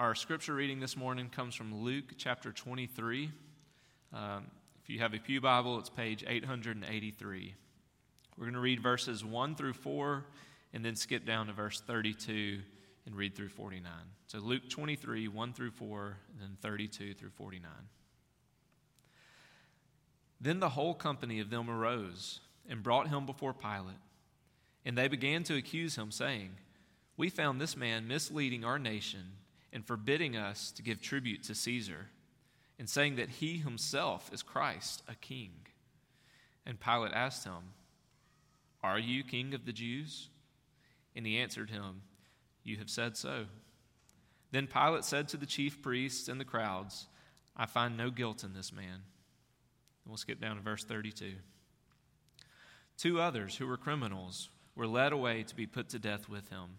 Our scripture reading this morning comes from Luke chapter 23. Um, if you have a Pew Bible, it's page 883. We're going to read verses 1 through 4 and then skip down to verse 32 and read through 49. So Luke 23, 1 through 4, and then 32 through 49. Then the whole company of them arose and brought him before Pilate. And they began to accuse him, saying, We found this man misleading our nation and forbidding us to give tribute to Caesar, and saying that he himself is Christ, a king. And Pilate asked him, Are you king of the Jews? And he answered him, You have said so. Then Pilate said to the chief priests and the crowds, I find no guilt in this man. And we'll skip down to verse 32. Two others who were criminals were led away to be put to death with him.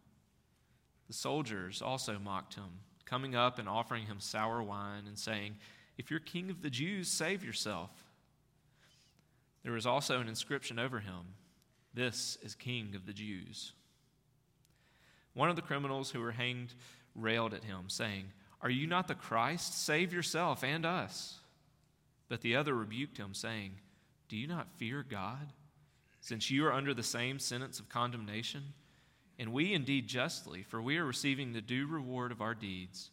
The soldiers also mocked him, coming up and offering him sour wine and saying, If you're king of the Jews, save yourself. There was also an inscription over him This is King of the Jews. One of the criminals who were hanged railed at him, saying, Are you not the Christ? Save yourself and us. But the other rebuked him, saying, Do you not fear God, since you are under the same sentence of condemnation? And we indeed justly, for we are receiving the due reward of our deeds.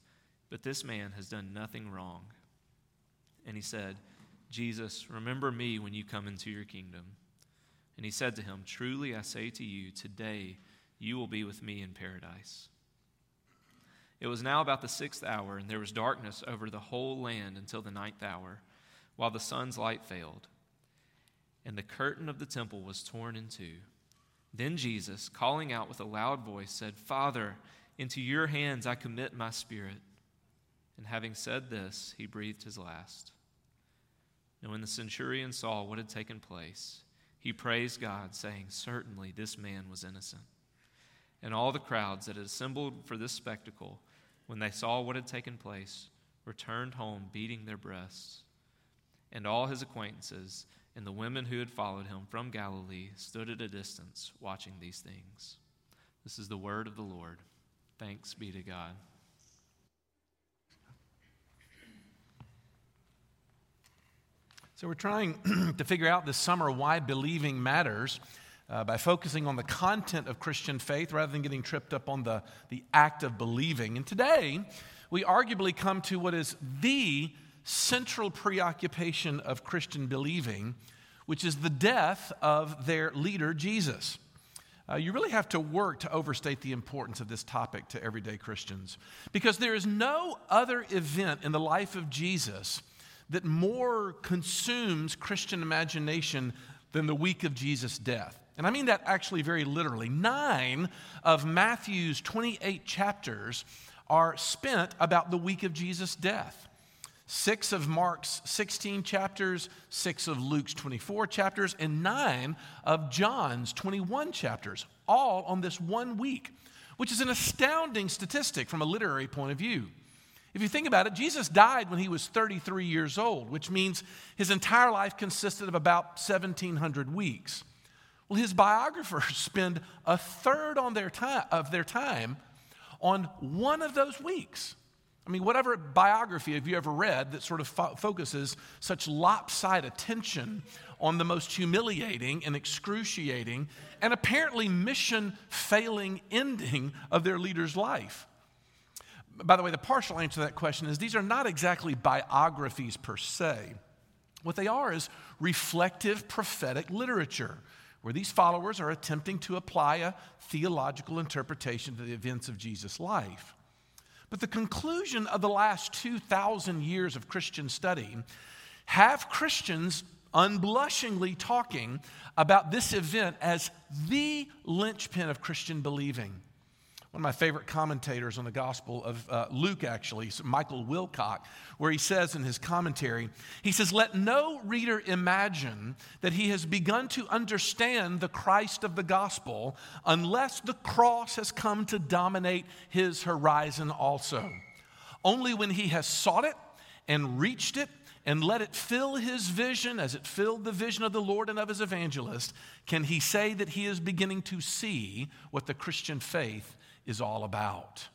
But this man has done nothing wrong. And he said, Jesus, remember me when you come into your kingdom. And he said to him, Truly I say to you, today you will be with me in paradise. It was now about the sixth hour, and there was darkness over the whole land until the ninth hour, while the sun's light failed. And the curtain of the temple was torn in two. Then Jesus, calling out with a loud voice, said, Father, into your hands I commit my spirit. And having said this, he breathed his last. And when the centurion saw what had taken place, he praised God, saying, Certainly this man was innocent. And all the crowds that had assembled for this spectacle, when they saw what had taken place, returned home beating their breasts. And all his acquaintances and the women who had followed him from Galilee stood at a distance watching these things. This is the word of the Lord. Thanks be to God. So, we're trying to figure out this summer why believing matters uh, by focusing on the content of Christian faith rather than getting tripped up on the, the act of believing. And today, we arguably come to what is the central preoccupation of Christian believing, which is the death of their leader, Jesus. Uh, you really have to work to overstate the importance of this topic to everyday Christians because there is no other event in the life of Jesus that more consumes Christian imagination than the week of Jesus' death. And I mean that actually very literally. Nine of Matthew's 28 chapters are spent about the week of Jesus' death six of Mark's 16 chapters, six of Luke's 24 chapters, and nine of John's 21 chapters, all on this one week, which is an astounding statistic from a literary point of view. If you think about it, Jesus died when he was 33 years old, which means his entire life consisted of about 1,700 weeks. Well, his biographers spend a third on their time, of their time on one of those weeks. I mean, whatever biography have you ever read that sort of fo- focuses such lopsided attention on the most humiliating and excruciating and apparently mission failing ending of their leader's life? By the way, the partial answer to that question is these are not exactly biographies per se. What they are is reflective prophetic literature, where these followers are attempting to apply a theological interpretation to the events of Jesus' life. But the conclusion of the last 2,000 years of Christian study have Christians unblushingly talking about this event as the linchpin of Christian believing. One of my favorite commentators on the Gospel of uh, Luke, actually, Michael Wilcock, where he says in his commentary, he says, Let no reader imagine that he has begun to understand the Christ of the Gospel unless the cross has come to dominate his horizon also. Only when he has sought it and reached it and let it fill his vision as it filled the vision of the Lord and of his evangelist, can he say that he is beginning to see what the Christian faith is all about.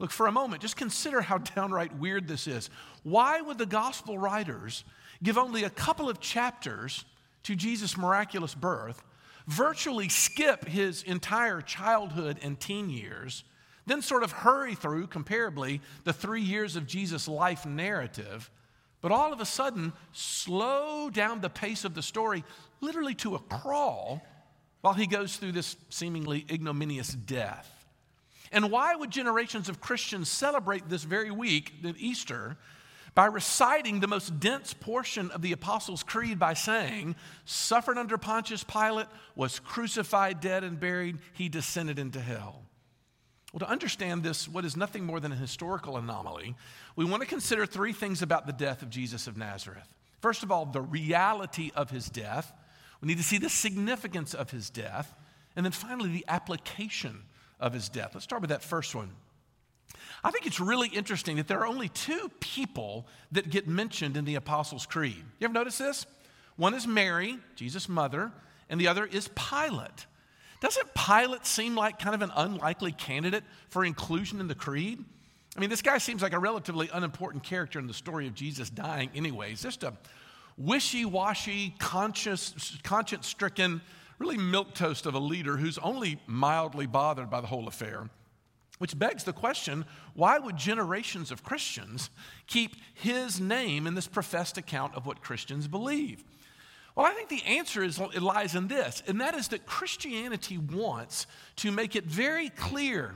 Look, for a moment, just consider how downright weird this is. Why would the gospel writers give only a couple of chapters to Jesus' miraculous birth, virtually skip his entire childhood and teen years, then sort of hurry through, comparably, the three years of Jesus' life narrative, but all of a sudden slow down the pace of the story, literally to a crawl, while he goes through this seemingly ignominious death? And why would generations of Christians celebrate this very week, Easter, by reciting the most dense portion of the Apostles' Creed by saying, suffered under Pontius Pilate, was crucified, dead, and buried, he descended into hell? Well, to understand this, what is nothing more than a historical anomaly, we want to consider three things about the death of Jesus of Nazareth. First of all, the reality of his death. We need to see the significance of his death. And then finally, the application of his death. Let's start with that first one. I think it's really interesting that there are only two people that get mentioned in the Apostles' Creed. You ever notice this? One is Mary, Jesus' mother, and the other is Pilate. Doesn't Pilate seem like kind of an unlikely candidate for inclusion in the creed? I mean, this guy seems like a relatively unimportant character in the story of Jesus dying, anyways. Just a wishy washy, conscience stricken really milquetoast of a leader who's only mildly bothered by the whole affair. Which begs the question why would generations of Christians keep his name in this professed account of what Christians believe? Well, I think the answer is, it lies in this, and that is that Christianity wants to make it very clear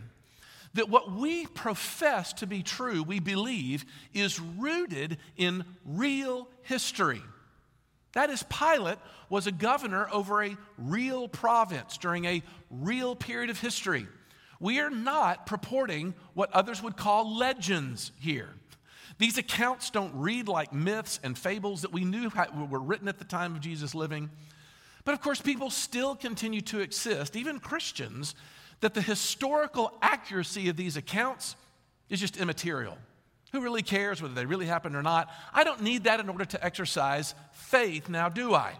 that what we profess to be true, we believe, is rooted in real history. That is, Pilate was a governor over a real province during a real period of history. We are not purporting what others would call legends here. These accounts don't read like myths and fables that we knew were written at the time of Jesus living. But of course, people still continue to exist, even Christians, that the historical accuracy of these accounts is just immaterial. Who really cares whether they really happened or not? I don't need that in order to exercise faith, now do I?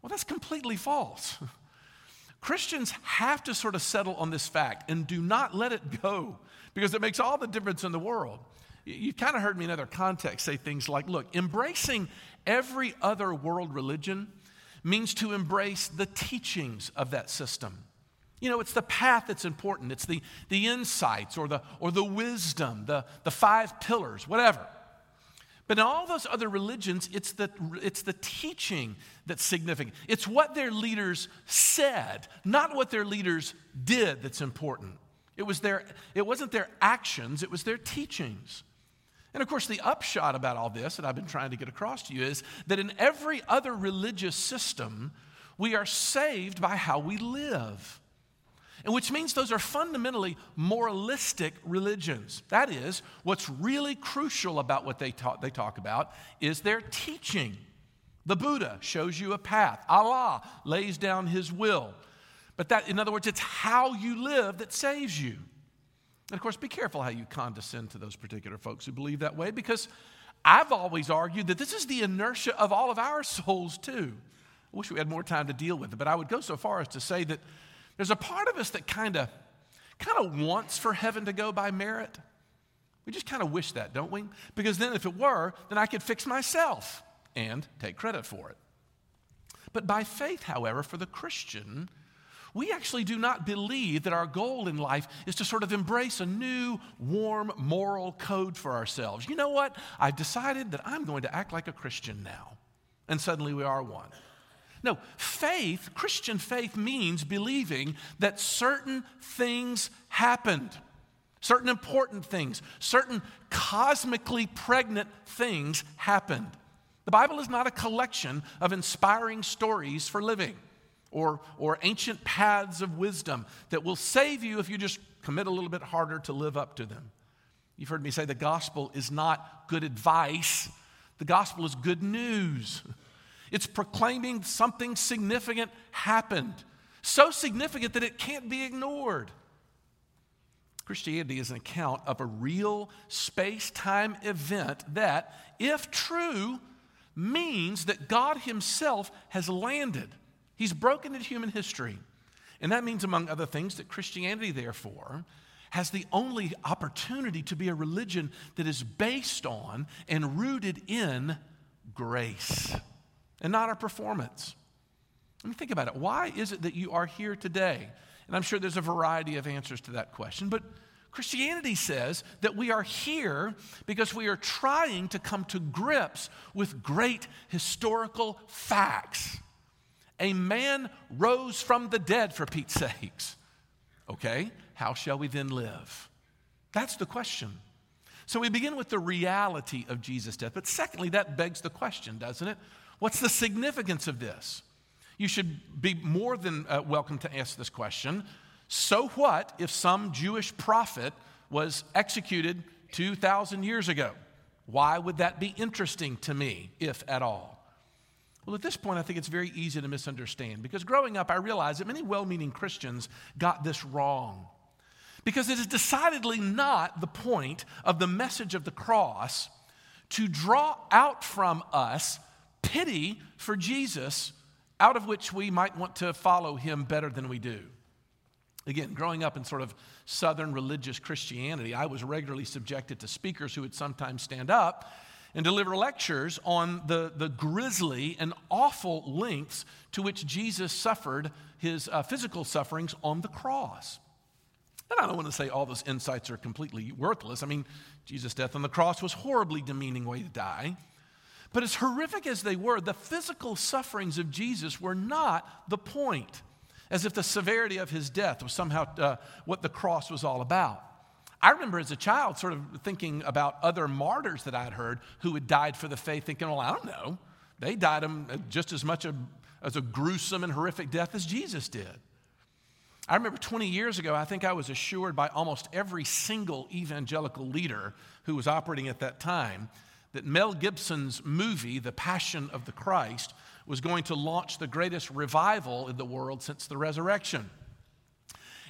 Well, that's completely false. Christians have to sort of settle on this fact and do not let it go because it makes all the difference in the world. You've kind of heard me in other contexts say things like, look, embracing every other world religion means to embrace the teachings of that system. You know, it's the path that's important. It's the, the insights or the, or the wisdom, the, the five pillars, whatever. But in all those other religions, it's the, it's the teaching that's significant. It's what their leaders said, not what their leaders did that's important. It, was their, it wasn't their actions, it was their teachings. And of course, the upshot about all this that I've been trying to get across to you is that in every other religious system, we are saved by how we live and which means those are fundamentally moralistic religions. That is, what's really crucial about what they talk, they talk about is their teaching. The Buddha shows you a path, Allah lays down his will. But that, in other words, it's how you live that saves you. And of course, be careful how you condescend to those particular folks who believe that way because I've always argued that this is the inertia of all of our souls, too. I wish we had more time to deal with it, but I would go so far as to say that there's a part of us that kind of kind of wants for heaven to go by merit. We just kind of wish that, don't we? Because then if it were, then I could fix myself and take credit for it. But by faith, however, for the Christian, we actually do not believe that our goal in life is to sort of embrace a new, warm moral code for ourselves. You know what? I've decided that I'm going to act like a Christian now. And suddenly we are one. No, faith, Christian faith means believing that certain things happened, certain important things, certain cosmically pregnant things happened. The Bible is not a collection of inspiring stories for living or, or ancient paths of wisdom that will save you if you just commit a little bit harder to live up to them. You've heard me say the gospel is not good advice, the gospel is good news. It's proclaiming something significant happened, so significant that it can't be ignored. Christianity is an account of a real space time event that, if true, means that God Himself has landed. He's broken into human history. And that means, among other things, that Christianity, therefore, has the only opportunity to be a religion that is based on and rooted in grace and not our performance. Let me think about it. Why is it that you are here today? And I'm sure there's a variety of answers to that question, but Christianity says that we are here because we are trying to come to grips with great historical facts. A man rose from the dead, for Pete's sakes. Okay, how shall we then live? That's the question. So we begin with the reality of Jesus' death. But secondly, that begs the question, doesn't it? What's the significance of this? You should be more than uh, welcome to ask this question. So what if some Jewish prophet was executed 2,000 years ago? Why would that be interesting to me, if at all? Well, at this point, I think it's very easy to misunderstand because growing up, I realized that many well meaning Christians got this wrong. Because it is decidedly not the point of the message of the cross to draw out from us pity for Jesus, out of which we might want to follow him better than we do. Again, growing up in sort of Southern religious Christianity, I was regularly subjected to speakers who would sometimes stand up and deliver lectures on the, the grisly and awful lengths to which Jesus suffered his uh, physical sufferings on the cross. And I don't want to say all those insights are completely worthless. I mean, Jesus' death on the cross was horribly demeaning way to die. But as horrific as they were, the physical sufferings of Jesus were not the point as if the severity of his death was somehow uh, what the cross was all about. I remember as a child sort of thinking about other martyrs that I'd heard who had died for the faith, thinking, well, I don't know. They died just as much as a gruesome and horrific death as Jesus did. I remember 20 years ago, I think I was assured by almost every single evangelical leader who was operating at that time that Mel Gibson's movie, The Passion of the Christ, was going to launch the greatest revival in the world since the resurrection.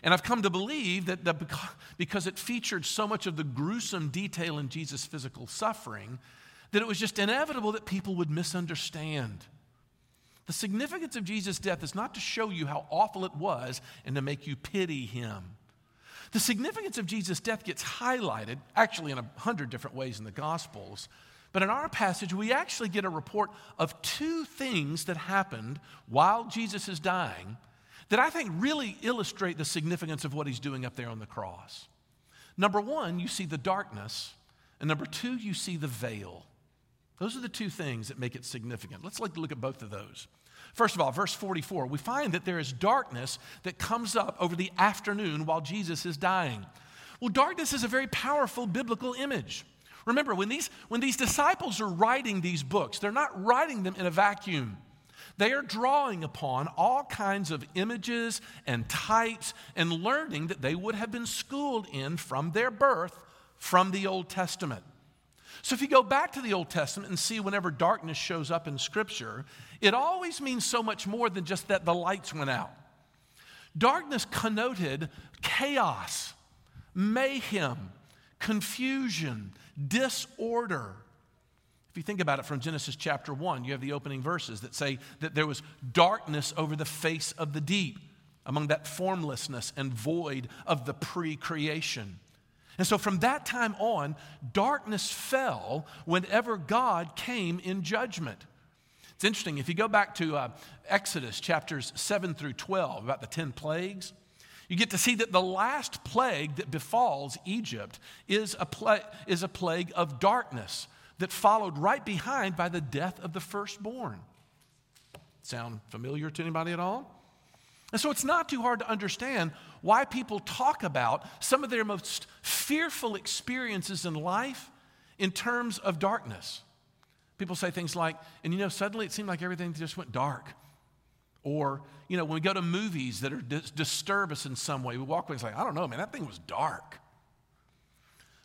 And I've come to believe that the, because it featured so much of the gruesome detail in Jesus' physical suffering, that it was just inevitable that people would misunderstand. The significance of Jesus' death is not to show you how awful it was and to make you pity him. The significance of Jesus' death gets highlighted, actually, in a hundred different ways in the Gospels. But in our passage, we actually get a report of two things that happened while Jesus is dying that I think really illustrate the significance of what he's doing up there on the cross. Number one, you see the darkness, and number two, you see the veil. Those are the two things that make it significant. Let's look at both of those. First of all, verse 44, we find that there is darkness that comes up over the afternoon while Jesus is dying. Well, darkness is a very powerful biblical image. Remember, when these, when these disciples are writing these books, they're not writing them in a vacuum. They are drawing upon all kinds of images and types and learning that they would have been schooled in from their birth from the Old Testament. So, if you go back to the Old Testament and see whenever darkness shows up in Scripture, it always means so much more than just that the lights went out. Darkness connoted chaos, mayhem, confusion, disorder. If you think about it from Genesis chapter 1, you have the opening verses that say that there was darkness over the face of the deep, among that formlessness and void of the pre creation. And so from that time on, darkness fell whenever God came in judgment. It's interesting, if you go back to uh, Exodus chapters 7 through 12, about the 10 plagues, you get to see that the last plague that befalls Egypt is a, pla- is a plague of darkness that followed right behind by the death of the firstborn. Sound familiar to anybody at all? And so it's not too hard to understand why people talk about some of their most fearful experiences in life in terms of darkness. People say things like, and you know, suddenly it seemed like everything just went dark. Or, you know, when we go to movies that are dis- disturb us in some way, we walk away and say, I don't know, man, that thing was dark.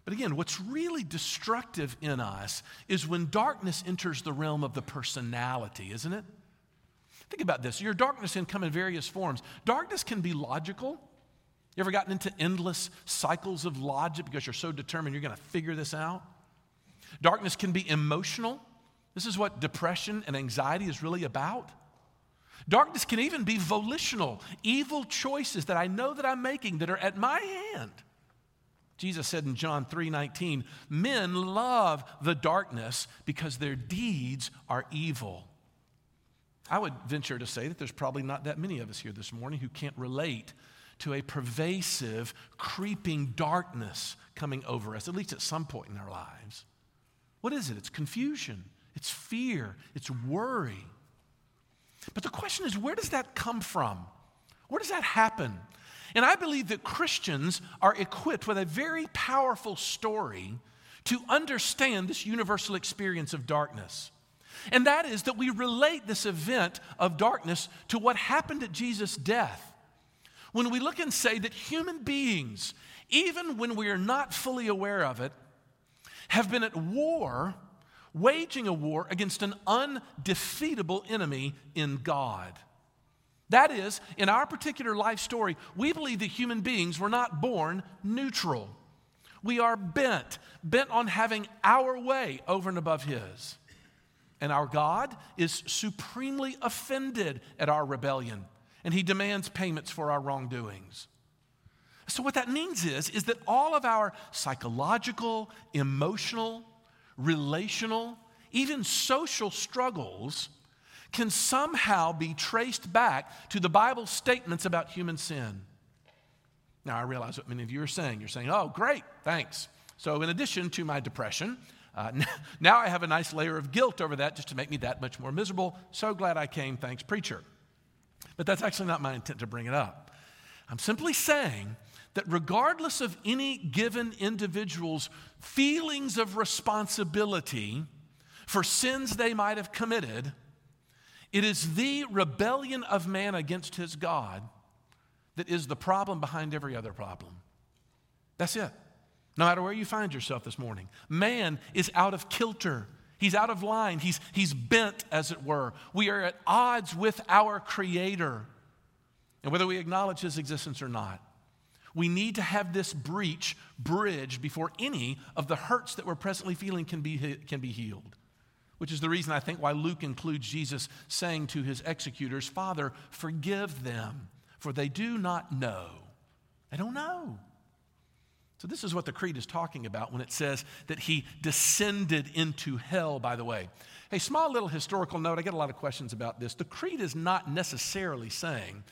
But again, what's really destructive in us is when darkness enters the realm of the personality, isn't it? Think about this. Your darkness can come in various forms. Darkness can be logical. You ever gotten into endless cycles of logic because you're so determined you're going to figure this out? Darkness can be emotional. This is what depression and anxiety is really about. Darkness can even be volitional, evil choices that I know that I'm making that are at my hand. Jesus said in John 3:19, "Men love the darkness because their deeds are evil." I would venture to say that there's probably not that many of us here this morning who can't relate to a pervasive, creeping darkness coming over us, at least at some point in our lives. What is it? It's confusion, it's fear, it's worry. But the question is where does that come from? Where does that happen? And I believe that Christians are equipped with a very powerful story to understand this universal experience of darkness. And that is that we relate this event of darkness to what happened at Jesus' death. When we look and say that human beings, even when we are not fully aware of it, have been at war, waging a war against an undefeatable enemy in God. That is, in our particular life story, we believe that human beings were not born neutral. We are bent, bent on having our way over and above His. And our God is supremely offended at our rebellion, and He demands payments for our wrongdoings. So, what that means is, is that all of our psychological, emotional, relational, even social struggles can somehow be traced back to the Bible's statements about human sin. Now, I realize what many of you are saying. You're saying, oh, great, thanks. So, in addition to my depression, uh, now I have a nice layer of guilt over that just to make me that much more miserable. So glad I came, thanks, preacher. But that's actually not my intent to bring it up. I'm simply saying that regardless of any given individual's feelings of responsibility for sins they might have committed, it is the rebellion of man against his God that is the problem behind every other problem. That's it. No matter where you find yourself this morning, man is out of kilter. He's out of line. He's, he's bent, as it were. We are at odds with our Creator. And whether we acknowledge His existence or not, we need to have this breach bridged before any of the hurts that we're presently feeling can be, can be healed. Which is the reason I think why Luke includes Jesus saying to his executors, Father, forgive them, for they do not know. They don't know. So, this is what the Creed is talking about when it says that he descended into hell, by the way. Hey, small little historical note. I get a lot of questions about this. The Creed is not necessarily saying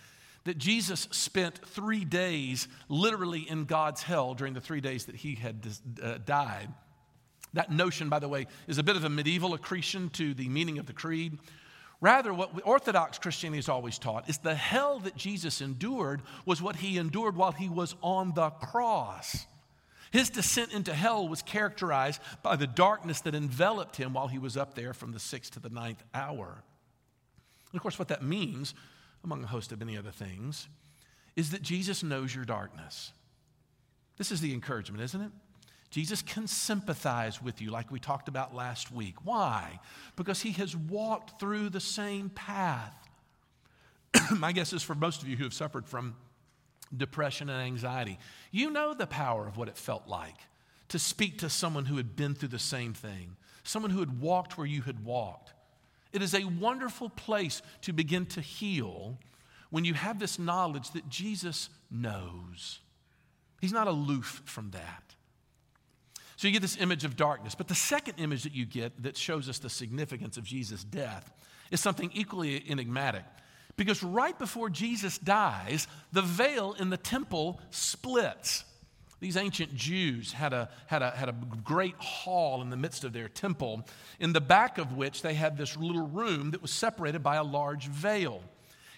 that Jesus spent three days literally in God's hell during the three days that he had uh, died. That notion, by the way, is a bit of a medieval accretion to the meaning of the creed. Rather, what Orthodox Christianity has always taught is the hell that Jesus endured was what he endured while he was on the cross. His descent into hell was characterized by the darkness that enveloped him while he was up there from the sixth to the ninth hour. And of course, what that means, among a host of many other things, is that Jesus knows your darkness. This is the encouragement, isn't it? Jesus can sympathize with you, like we talked about last week. Why? Because he has walked through the same path. My guess is for most of you who have suffered from depression and anxiety. You know the power of what it felt like to speak to someone who had been through the same thing, someone who had walked where you had walked. It is a wonderful place to begin to heal when you have this knowledge that Jesus knows. He's not aloof from that. So you get this image of darkness. But the second image that you get that shows us the significance of Jesus' death is something equally enigmatic. Because right before Jesus dies, the veil in the temple splits. These ancient Jews had a, had, a, had a great hall in the midst of their temple, in the back of which they had this little room that was separated by a large veil.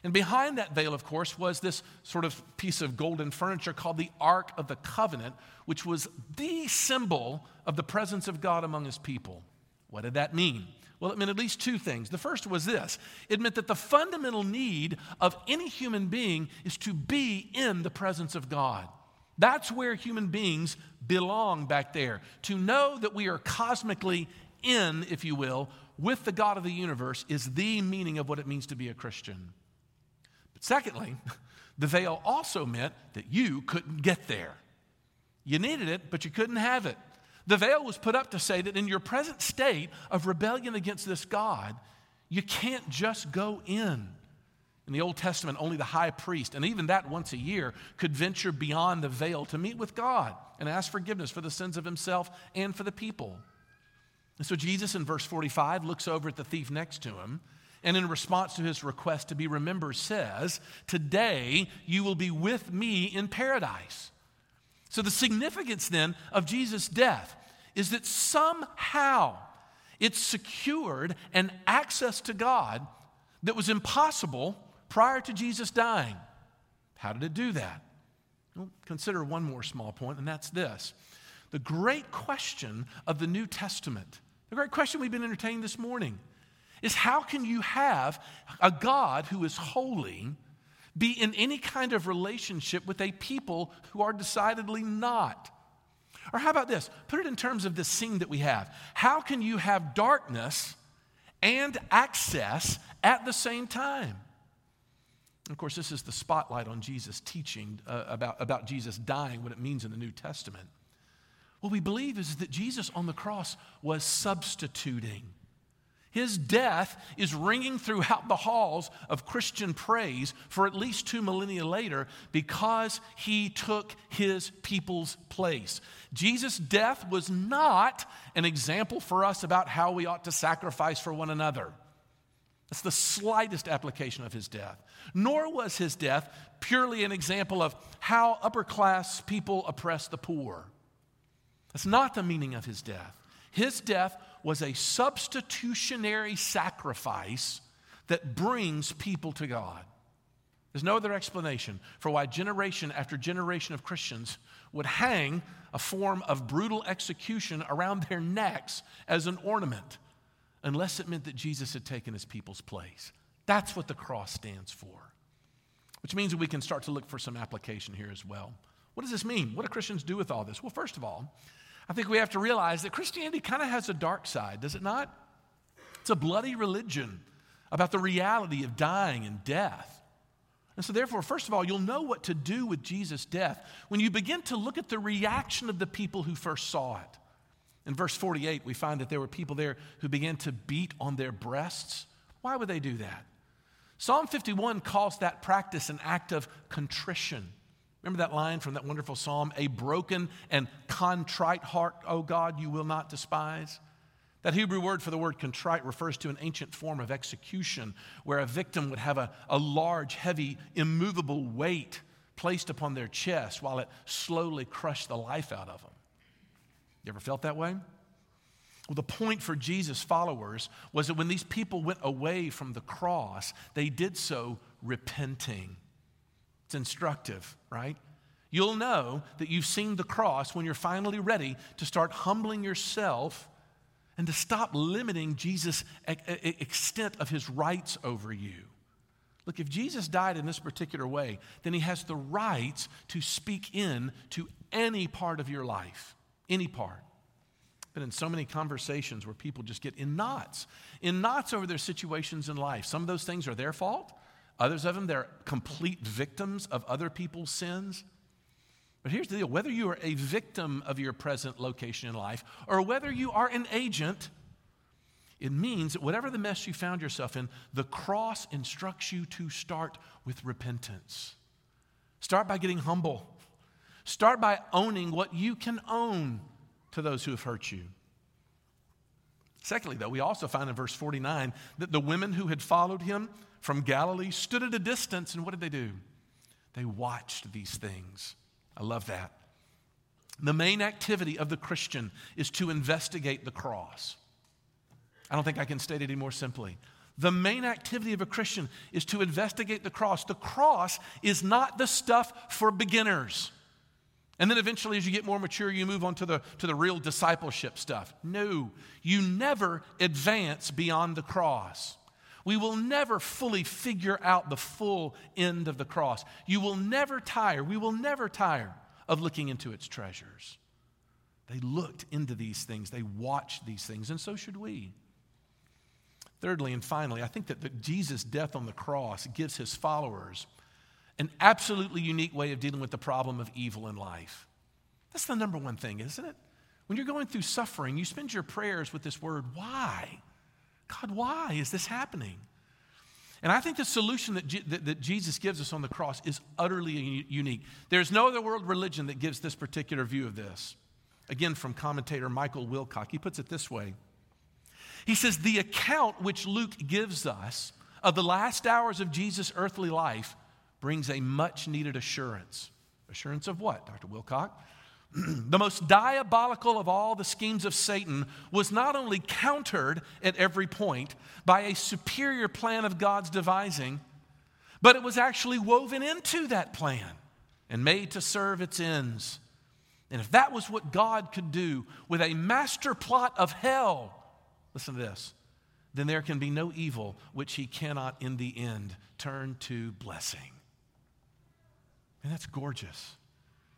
And behind that veil, of course, was this sort of piece of golden furniture called the Ark of the Covenant, which was the symbol of the presence of God among his people. What did that mean? Well, it meant at least two things. The first was this it meant that the fundamental need of any human being is to be in the presence of God. That's where human beings belong back there. To know that we are cosmically in, if you will, with the God of the universe is the meaning of what it means to be a Christian. But secondly, the veil also meant that you couldn't get there. You needed it, but you couldn't have it. The veil was put up to say that in your present state of rebellion against this God, you can't just go in. In the Old Testament, only the high priest, and even that once a year, could venture beyond the veil to meet with God and ask forgiveness for the sins of himself and for the people. And so Jesus in verse 45 looks over at the thief next to him and in response to his request to be remembered says, Today you will be with me in paradise. So, the significance then of Jesus' death is that somehow it secured an access to God that was impossible prior to Jesus dying. How did it do that? Well, consider one more small point, and that's this. The great question of the New Testament, the great question we've been entertaining this morning, is how can you have a God who is holy be in any kind of relationship with a people who are decidedly not? Or how about this? Put it in terms of this scene that we have. How can you have darkness and access at the same time? Of course, this is the spotlight on Jesus teaching uh, about, about Jesus dying, what it means in the New Testament. What we believe is that Jesus on the cross was substituting. His death is ringing throughout the halls of Christian praise for at least two millennia later because he took his people's place. Jesus' death was not an example for us about how we ought to sacrifice for one another. That's the slightest application of his death. Nor was his death purely an example of how upper class people oppress the poor. That's not the meaning of his death. His death was a substitutionary sacrifice that brings people to God. There's no other explanation for why generation after generation of Christians would hang a form of brutal execution around their necks as an ornament, unless it meant that Jesus had taken his people's place. That's what the cross stands for. Which means that we can start to look for some application here as well. What does this mean? What do Christians do with all this? Well, first of all, I think we have to realize that Christianity kind of has a dark side, does it not? It's a bloody religion about the reality of dying and death. And so, therefore, first of all, you'll know what to do with Jesus' death when you begin to look at the reaction of the people who first saw it. In verse 48, we find that there were people there who began to beat on their breasts. Why would they do that? Psalm 51 calls that practice an act of contrition. Remember that line from that wonderful psalm? A broken and contrite heart, O God, you will not despise. That Hebrew word for the word contrite refers to an ancient form of execution where a victim would have a, a large, heavy, immovable weight placed upon their chest while it slowly crushed the life out of them. You ever felt that way? Well, the point for Jesus' followers was that when these people went away from the cross, they did so repenting. It's instructive, right? You'll know that you've seen the cross when you're finally ready to start humbling yourself and to stop limiting Jesus' extent of his rights over you. Look, if Jesus died in this particular way, then he has the rights to speak in to any part of your life, any part. Been in so many conversations where people just get in knots, in knots over their situations in life. Some of those things are their fault, Others of them, they're complete victims of other people's sins. But here's the deal whether you are a victim of your present location in life or whether you are an agent, it means that whatever the mess you found yourself in, the cross instructs you to start with repentance. Start by getting humble. Start by owning what you can own to those who have hurt you. Secondly, though, we also find in verse 49 that the women who had followed him from Galilee stood at a distance, and what did they do? They watched these things. I love that. The main activity of the Christian is to investigate the cross. I don't think I can state it any more simply. The main activity of a Christian is to investigate the cross. The cross is not the stuff for beginners. And then eventually, as you get more mature, you move on to the, to the real discipleship stuff. No, you never advance beyond the cross. We will never fully figure out the full end of the cross. You will never tire, we will never tire of looking into its treasures. They looked into these things, they watched these things, and so should we. Thirdly and finally, I think that the Jesus' death on the cross gives his followers an absolutely unique way of dealing with the problem of evil in life. That's the number one thing, isn't it? When you're going through suffering, you spend your prayers with this word, why? God, why is this happening? And I think the solution that, that, that, Jesus gives us on the cross is utterly unique. There's no other world religion that gives this particular view of this. Again, from commentator Michael Wilcock, he puts it this way He says, The account which Luke gives us of the last hours of Jesus' earthly life brings a much needed assurance. Assurance of what, Dr. Wilcock? the most diabolical of all the schemes of Satan was not only countered at every point by a superior plan of God's devising, but it was actually woven into that plan and made to serve its ends. And if that was what God could do with a master plot of hell, listen to this, then there can be no evil which he cannot in the end turn to blessing. And that's gorgeous.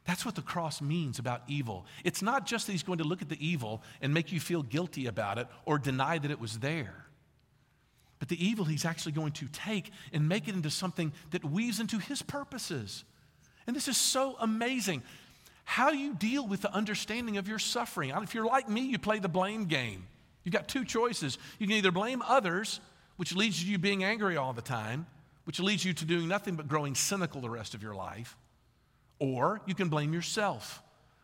That's what the cross means about evil. It's not just that he's going to look at the evil and make you feel guilty about it or deny that it was there. But the evil he's actually going to take and make it into something that weaves into his purposes. And this is so amazing. How you deal with the understanding of your suffering. If you're like me, you play the blame game. You've got two choices. You can either blame others, which leads to you being angry all the time, which leads you to doing nothing but growing cynical the rest of your life. Or you can blame yourself,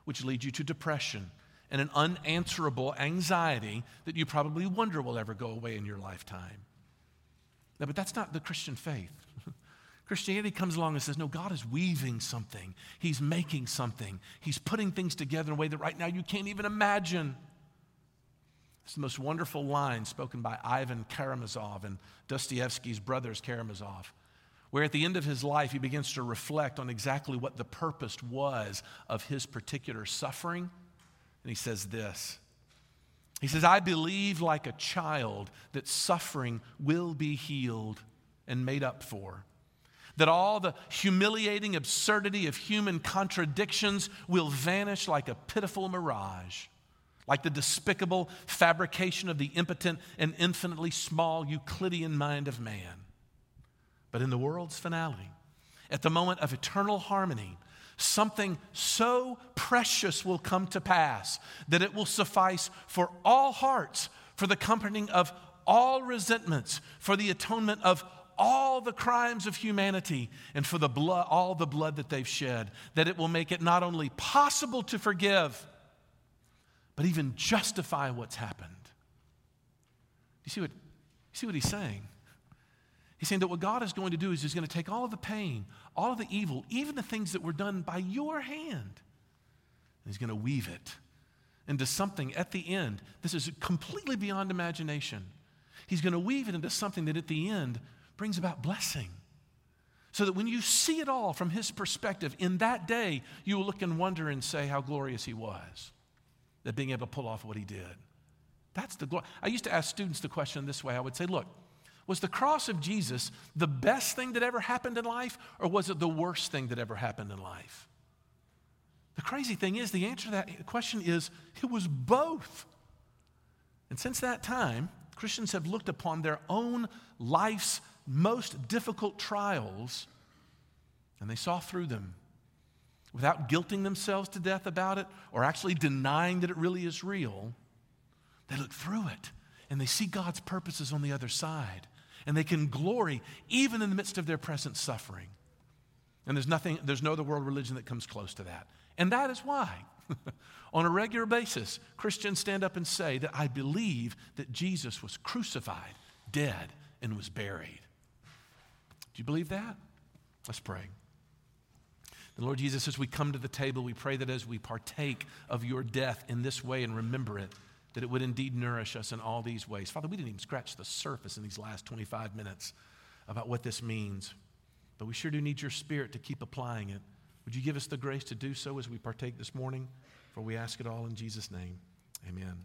which leads you to depression and an unanswerable anxiety that you probably wonder will ever go away in your lifetime. No, but that's not the Christian faith. Christianity comes along and says, no, God is weaving something. He's making something. He's putting things together in a way that right now you can't even imagine. It's the most wonderful line spoken by Ivan Karamazov and Dostoevsky's brothers Karamazov, where at the end of his life he begins to reflect on exactly what the purpose was of his particular suffering. And he says this He says, I believe like a child that suffering will be healed and made up for. That all the humiliating absurdity of human contradictions will vanish like a pitiful mirage like the despicable fabrication of the impotent and infinitely small Euclidean mind of man. But in the world's finale, at the moment of eternal harmony, something so precious will come to pass that it will suffice for all hearts, for the comforting of all resentments, for the atonement of all the crimes of humanity and for the blood, all the blood that they've shed, that it will make it not only possible to forgive, but even justify what's happened. You see what, you see what he's saying? He's saying that what God is going to do is he's going to take all of the pain, all of the evil, even the things that were done by your hand, and he's going to weave it into something at the end. This is completely beyond imagination. He's going to weave it into something that at the end brings about blessing. So that when you see it all from his perspective, in that day, you will look and wonder and say how glorious he was that being able to pull off what he did. That's the glory. I used to ask students the question this way I would say, look, was the cross of Jesus the best thing that ever happened in life, or was it the worst thing that ever happened in life? The crazy thing is, the answer to that question is it was both. And since that time, Christians have looked upon their own life's most difficult trials and they saw through them without guilting themselves to death about it or actually denying that it really is real, they look through it and they see God's purposes on the other side. And they can glory even in the midst of their present suffering. And there's nothing, there's no other world religion that comes close to that. And that is why, on a regular basis, Christians stand up and say that I believe that Jesus was crucified, dead, and was buried. Do you believe that? Let's pray. The Lord Jesus, as we come to the table, we pray that as we partake of your death in this way and remember it, that it would indeed nourish us in all these ways. Father, we didn't even scratch the surface in these last 25 minutes about what this means, but we sure do need your spirit to keep applying it. Would you give us the grace to do so as we partake this morning? For we ask it all in Jesus' name. Amen.